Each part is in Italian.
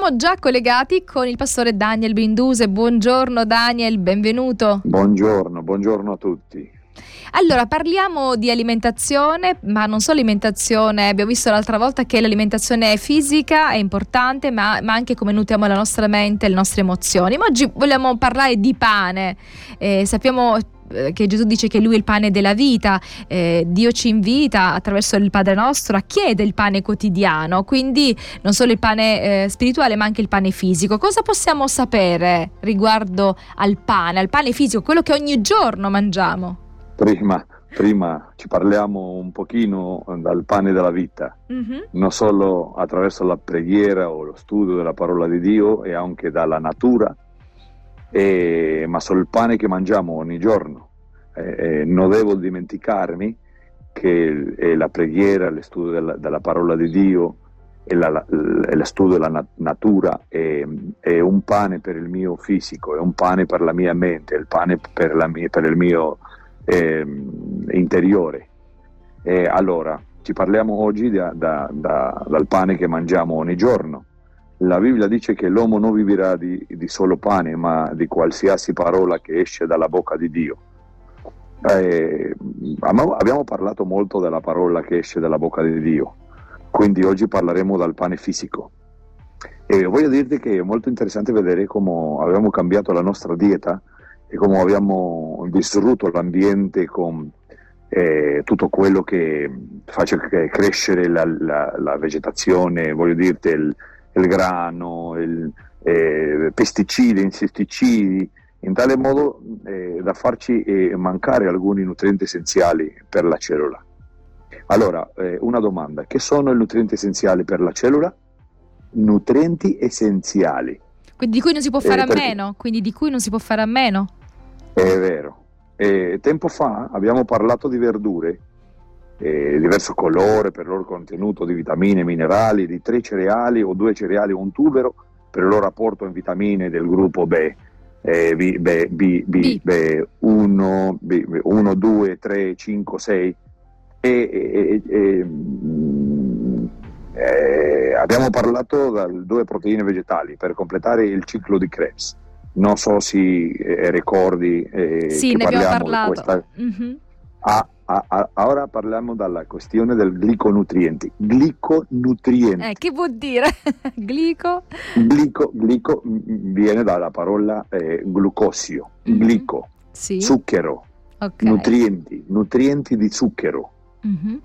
siamo già collegati con il pastore Daniel Binduse. Buongiorno Daniel, benvenuto. Buongiorno, buongiorno a tutti. Allora, parliamo di alimentazione, ma non solo alimentazione, abbiamo visto l'altra volta che l'alimentazione fisica è importante, ma, ma anche come nutriamo la nostra mente e le nostre emozioni. Ma oggi vogliamo parlare di pane. Eh, sappiamo che Gesù dice che lui è il pane della vita, eh, Dio ci invita attraverso il Padre nostro a chiedere il pane quotidiano, quindi non solo il pane eh, spirituale ma anche il pane fisico. Cosa possiamo sapere riguardo al pane, al pane fisico, quello che ogni giorno mangiamo? Prima, prima ci parliamo un pochino dal pane della vita, mm-hmm. non solo attraverso la preghiera o lo studio della parola di Dio e anche dalla natura, e, ma sul pane che mangiamo ogni giorno. Eh, non devo dimenticarmi che eh, la preghiera, lo della, della, parola di Dio e lo studio della nat- natura è, è, un pane per il mio fisico, è un pane per la mia mente, è il pane per, mia, per il mio eh, interiore. E allora, ci parliamo oggi da, da, da, dal pane che mangiamo ogni giorno. La Bibbia dice che l'uomo non vivrà di, di solo pane, ma di qualsiasi parola che esce dalla bocca di Dio. Eh, abbiamo parlato molto della parola che esce dalla bocca di Dio, quindi oggi parleremo del pane fisico. E voglio dirti che è molto interessante vedere come abbiamo cambiato la nostra dieta e come abbiamo distrutto l'ambiente con eh, tutto quello che faccia crescere la, la, la vegetazione, voglio dirti il, il grano, il, eh, pesticidi, insetticidi, in tale modo eh, da farci eh, mancare alcuni nutrienti essenziali per la cellula. Allora, eh, una domanda, che sono i nutrienti essenziali per la cellula? Nutrienti essenziali. Quindi di cui non si può fare a meno, quindi di cui non si può fare a meno. È vero. E tempo fa abbiamo parlato di verdure, eh, diverso colore per il loro contenuto di vitamine, minerali, di tre cereali o due cereali o un tubero per il loro apporto in vitamine del gruppo B. Eh, B, B, B, B, B, 1, B, 1, 2, 3, 5, 6 e, e, e eh, abbiamo parlato di due proteine vegetali per completare il ciclo di Krebs non so se eh, ricordi eh, sì, ne abbiamo parlato. Questa... Mm-hmm. Ah, ah, ah, ora parliamo della questione del gliconutrienti. Gliconutrienti. Eh, che vuol dire? glico? glico? Glico viene dalla parola eh, glucosio, mm-hmm. glico, sì. zucchero, okay. nutrienti, nutrienti di zucchero. Mm-hmm.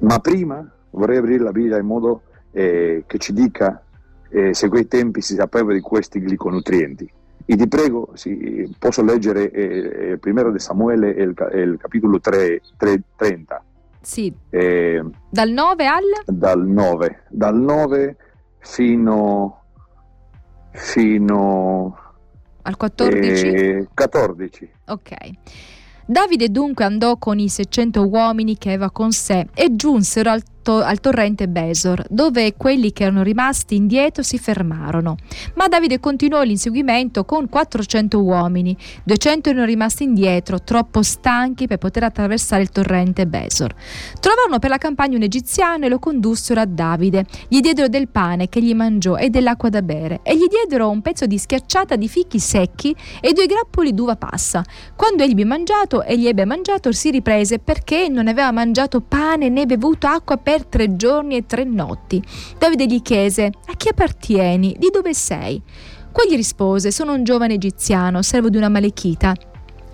Ma prima vorrei aprire la Bibbia in modo eh, che ci dica eh, se quei tempi si sapeva di questi gliconutrienti. E ti prego, sì, posso leggere eh, primo di Samuele, il, il capitolo 3, 3, 30. Sì. Eh, dal 9 al? Dal 9, dal 9 fino, fino al 14? Eh, 14. Ok. Davide dunque andò con i 600 uomini che aveva con sé e giunsero al to- al torrente Besor, dove quelli che erano rimasti indietro si fermarono. Ma Davide continuò l'inseguimento con 400 uomini. 200 erano rimasti indietro, troppo stanchi per poter attraversare il torrente Besor. Trovarono per la campagna un egiziano e lo condussero a Davide. Gli diedero del pane che gli mangiò e dell'acqua da bere e gli diedero un pezzo di schiacciata di fichi secchi e due grappoli d'uva passa. Quando egli ebbe mangiato, egli ebbe mangiato, si riprese perché non aveva mangiato pane né bevuto acqua per per tre giorni e tre notti. Davide gli chiese, a chi appartieni? Di dove sei? Quegli rispose, sono un giovane egiziano, servo di una malechita.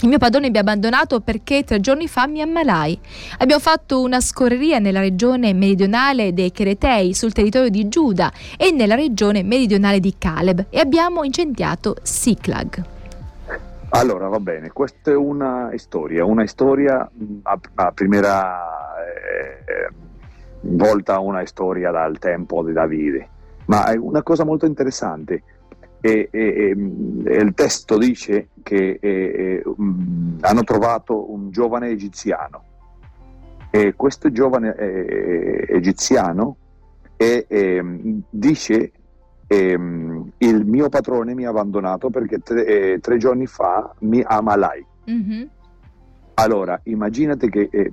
Il mio padrone mi ha abbandonato perché tre giorni fa mi ammalai. Abbiamo fatto una scorreria nella regione meridionale dei Cheretei, sul territorio di Giuda, e nella regione meridionale di Caleb, e abbiamo incendiato Siklag. Allora, va bene, questa è una storia, una storia a, a primera eh, volta una storia dal tempo di Davide. Ma è una cosa molto interessante. E, e, e, il testo dice che e, um, hanno trovato un giovane egiziano e questo giovane egiziano dice il mio padrone mi ha abbandonato perché tre, tre giorni fa mi amalai. Mm-hmm. Allora, immaginate che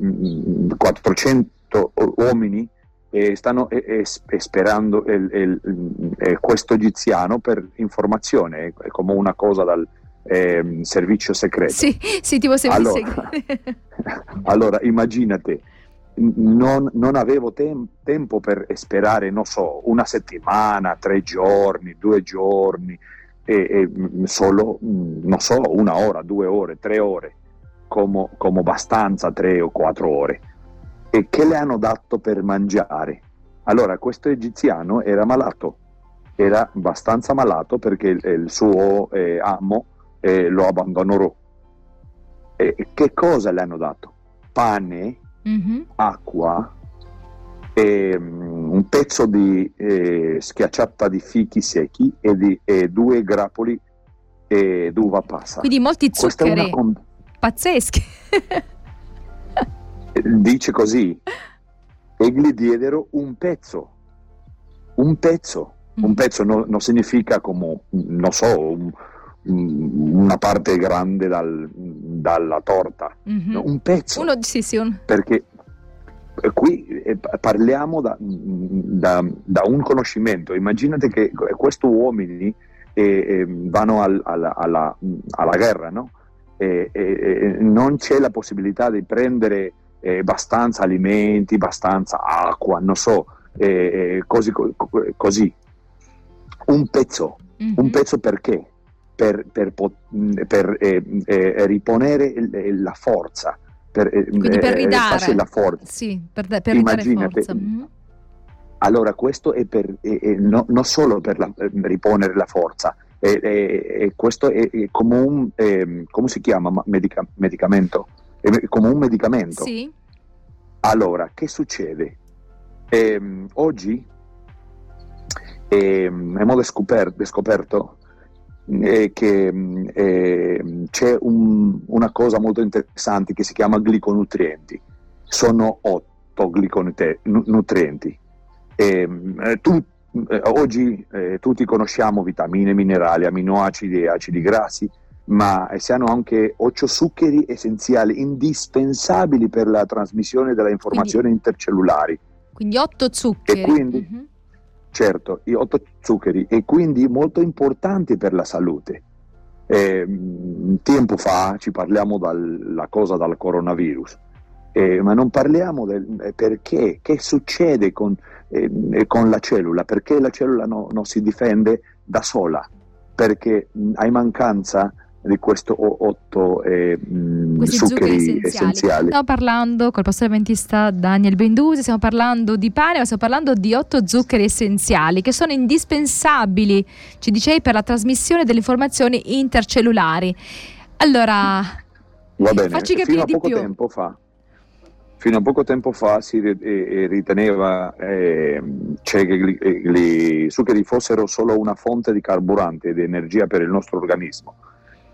400 soprattutto uomini, eh, stanno esperando il, il, il, questo egiziano per informazione, è come una cosa dal eh, servizio segreto. Sì, sì, tipo servizio allora, segreto. allora, immaginate, non, non avevo tem- tempo per sperare, non so, una settimana, tre giorni, due giorni, e, e mm, solo, mm, non so, una ora, due ore, tre ore, come, come abbastanza tre o quattro ore e che le hanno dato per mangiare. Allora questo egiziano era malato, era abbastanza malato perché il, il suo eh, amo eh, lo abbandonò. E che cosa le hanno dato? Pane, mm-hmm. acqua, e, um, un pezzo di eh, schiacciata di fichi secchi e, di, e due grappoli d'uva passa. Quindi molti zuccheri con... pazzeschi. dice così, e gli diedero un pezzo, un pezzo, un mm. pezzo no, non significa come, non so, un, una parte grande dal, dalla torta, mm-hmm. no, un pezzo. Uno, sì, sì, un... Perché qui eh, parliamo da, da, da, un conoscimento, immaginate che questi uomini eh, eh, vanno al, alla, alla, alla, guerra, no? e, e, non c'è la possibilità di prendere eh, abbastanza alimenti, abbastanza acqua, non so, eh, così, così. Un pezzo, mm-hmm. un pezzo perché? Per, per, per eh, eh, riponere la forza, per, eh, Quindi per ridare la forza. Sì, per, per Immaginate, forza. Mm-hmm. Allora questo è, per, no, non solo per la, riponere la forza, questo è, come un, eh, come si chiama, medica, medicamento? Come un medicamento. Sì. Allora, che succede? Eh, oggi eh, abbiamo scoperto, scoperto eh, che ehm, c'è un, una cosa molto interessante che si chiama gliconutrienti. Sono otto gliconutrienti. Ehm, eh, tu, eh, oggi eh, tutti conosciamo vitamine, minerali, aminoacidi e acidi grassi ma si hanno anche otto zuccheri essenziali indispensabili per la trasmissione delle informazioni quindi, intercellulari. Quindi otto zuccheri. E quindi, uh-huh. Certo, i otto zuccheri e quindi molto importanti per la salute. Eh, tempo fa ci parliamo della cosa dal coronavirus, eh, ma non parliamo del eh, perché, che succede con, eh, con, la cellula, perché la cellula no, non si difende da sola, perché mh, hai mancanza di questo otto eh, mh, zuccheri, essenziali. essenziali. Stiamo parlando col pastore adventista Daniel Bendusi, stiamo parlando di pane, ma stiamo parlando di otto zuccheri essenziali che sono indispensabili, ci dicevi, per la trasmissione delle informazioni intercellulari. Allora, Va bene, facci capire fino a poco tempo fa fino a poco tempo fa si riteneva eh, cioè che i zuccheri fossero solo una fonte di carburante e di energia per il nostro organismo.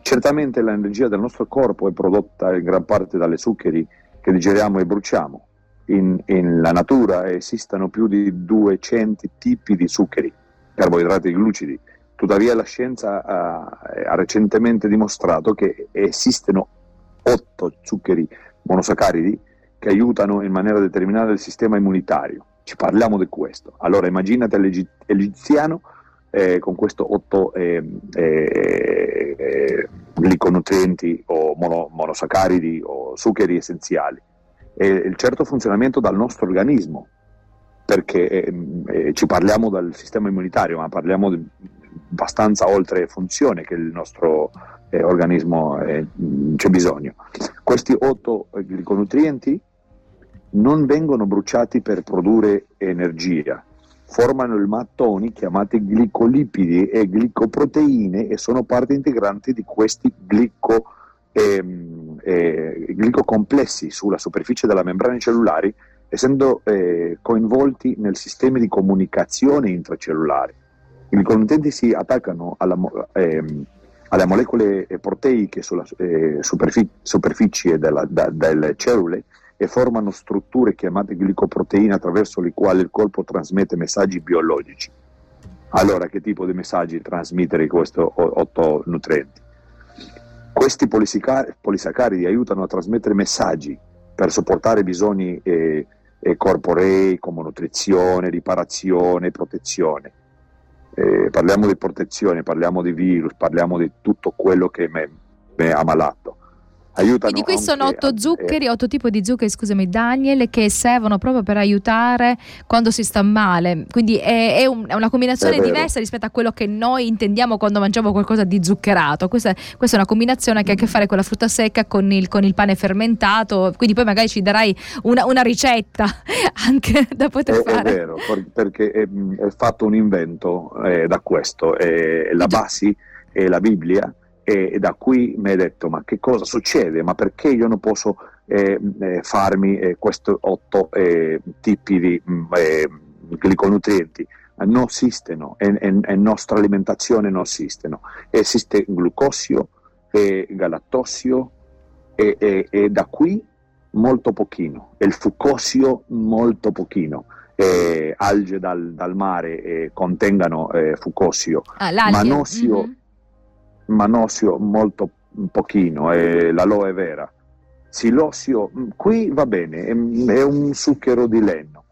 Certamente l'energia del nostro corpo è prodotta in gran parte dalle zuccheri che digeriamo e bruciamo. In, in natura esistono più di 200 tipi di zuccheri, carboidrati e glucidi. Tuttavia la scienza ha, ha recentemente dimostrato che esistono 8 zuccheri monosaccaridi che aiutano in maniera determinata il sistema immunitario. Ci parliamo di questo. Allora immaginate l'egiziano eh, con questo 8 eh, eh, eh, gliconutrienti o mono, monosaccaridi o zuccheri essenziali. E il certo funzionamento dal nostro organismo, perché ehm, eh, ci parliamo del sistema immunitario, ma parliamo di abbastanza oltre funzione che il nostro eh, organismo eh, c'è bisogno. Questi 8 gliconutrienti non vengono bruciati per produrre energia, formano i mattoni chiamati glicolipidi e glicoproteine e sono parte integrante di questi glico, ehm, eh, glicocomplessi sulla superficie della membrana cellulari, essendo eh, coinvolti nel sistema di comunicazione intracellulare. I gliconutrienti si attaccano alla, ehm, alle molecole proteiche sulla eh, superfic- superficie della, da, delle cellule e formano strutture chiamate glicoproteine attraverso le quali il corpo trasmette messaggi biologici. Allora, che tipo di messaggi trasmettere questi otto nutrienti? Questi polisaccaridi aiutano a trasmettere messaggi per supportare bisogni eh, eh, corporei come nutrizione, riparazione, protezione. Eh, parliamo di protezione, parliamo di virus, parliamo di tutto quello che mi ha malato aiutano. Quindi qui sono otto zuccheri, otto tipi di zuccheri, scusami Daniel, che servono proprio per aiutare quando si sta male. Quindi è, è, un, è una combinazione è diversa rispetto a quello che noi intendiamo quando mangiamo qualcosa di zuccherato. Questa, questa, è una combinazione che ha a che fare con la frutta secca, con il, con il pane fermentato. Quindi poi magari ci darai una, una ricetta anche da poter fare. È vero, perché è, fatto un invento eh, da questo. la base è la Bibbia e da qui mi hai detto ma che cosa succede, ma perché io non posso eh, eh farmi eh, questi otto eh, tipi di mm, eh, gliconutrienti? Non esistono, e nostra alimentazione non esistono. Esiste glucosio e galattosio e, e, e, da qui molto pochino, il fucosio molto pochino. Eh, alghe dal, dal mare eh, contengano eh, fucosio, ah, manosio, mm-hmm manosio molto pochino e l'aloe vera. Silosio, mm, qui va bene, è un zucchero di legno.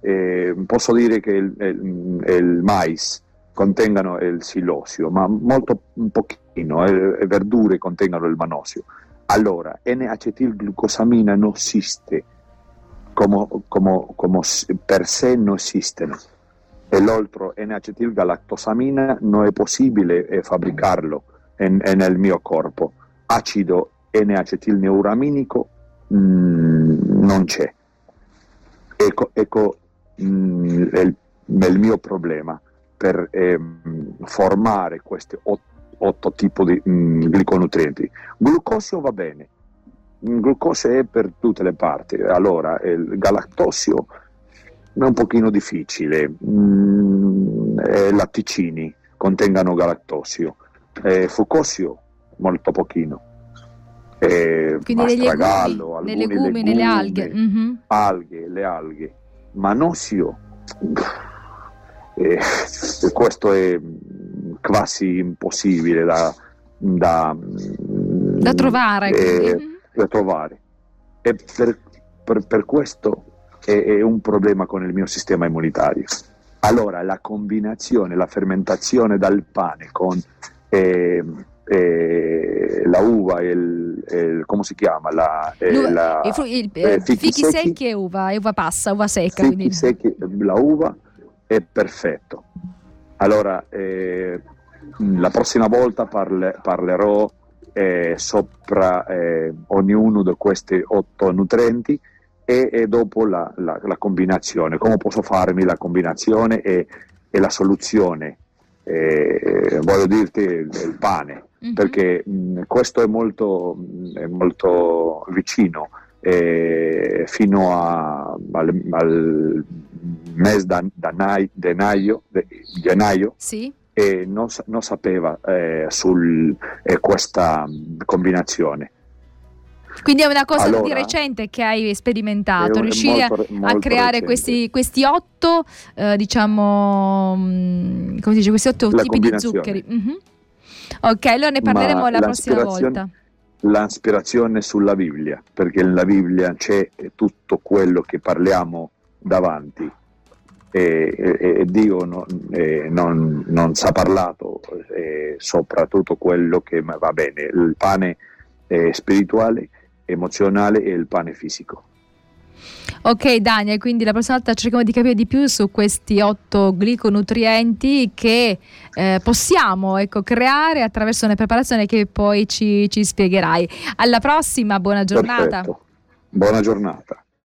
Eh, posso dire che il, il, il, mais contengano il silosio, ma molto pochino, e verdure contengano il manosio. Allora, N-acetilglucosamina non esiste come, come, come per sé non esistono e l'altro N-acetilgalactosamina non è possibile eh, fabbricarlo è, nel mio corpo. Acido N-acetilneuraminico mh, mm, non c'è. Ecco, ecco mh, mm, il, il, mio problema per eh, formare questi otto, otto tipi di mh, mm, gliconutrienti. Glucosio va bene, glucosio è per tutte le parti, allora il galattosio è un pochino difficile, mm, latticini contengano galattosio, eh, fucosio molto pochino. Eh, Quindi negli legumi, nei legumi, nelle alghe. Mm-hmm. Alghe, le alghe. Manosio, eh, questo è quasi impossibile da, da, da trovare. Eh, da trovare. E per, per, per questo è, è un problema con il mio sistema immunitario. Allora la combinazione, la fermentazione dal pane con eh, eh, la uva e il, il, come si chiama? La, eh, la, il, il, eh, fichi, fichi secchi, secchi, e uva, uva passa, uva secca. Fichi quindi... secchi, la uva è perfetto. Allora, eh, la prossima volta parle, parlerò eh, sopra eh, ognuno di questi otto nutrienti e, e dopo la, la, la, combinazione, come posso farmi la combinazione e, e la soluzione eh, voglio dirti il pane, mm-hmm. perché mh, questo è molto, è molto vicino. Eh, fino a, al, al mese da, da gennaio, de, gennaio sì. e non, non sapeva eh, su eh, questa combinazione. Quindi è una cosa allora, di recente che hai sperimentato, riuscire molto, molto a creare questi, questi, otto, eh, diciamo, mm, come dice, questi otto La tipi di zuccheri. Mm-hmm. Ok, allora ne parleremo Ma la prossima volta. L'ispirazione sulla Bibbia, perché nella Bibbia c'è tutto quello che parliamo davanti e, e, e Dio non, eh, non, non ha parlato eh, soprattutto quello che va bene, il pane eh, spirituale emozionale e il pane fisico. Ok Daniel, quindi la prossima volta cerchiamo di capire di più su questi otto gliconutrienti che eh, possiamo ecco, creare attraverso una preparazione che poi ci, ci spiegherai. Alla prossima, buona giornata. Perfetto. Buona giornata.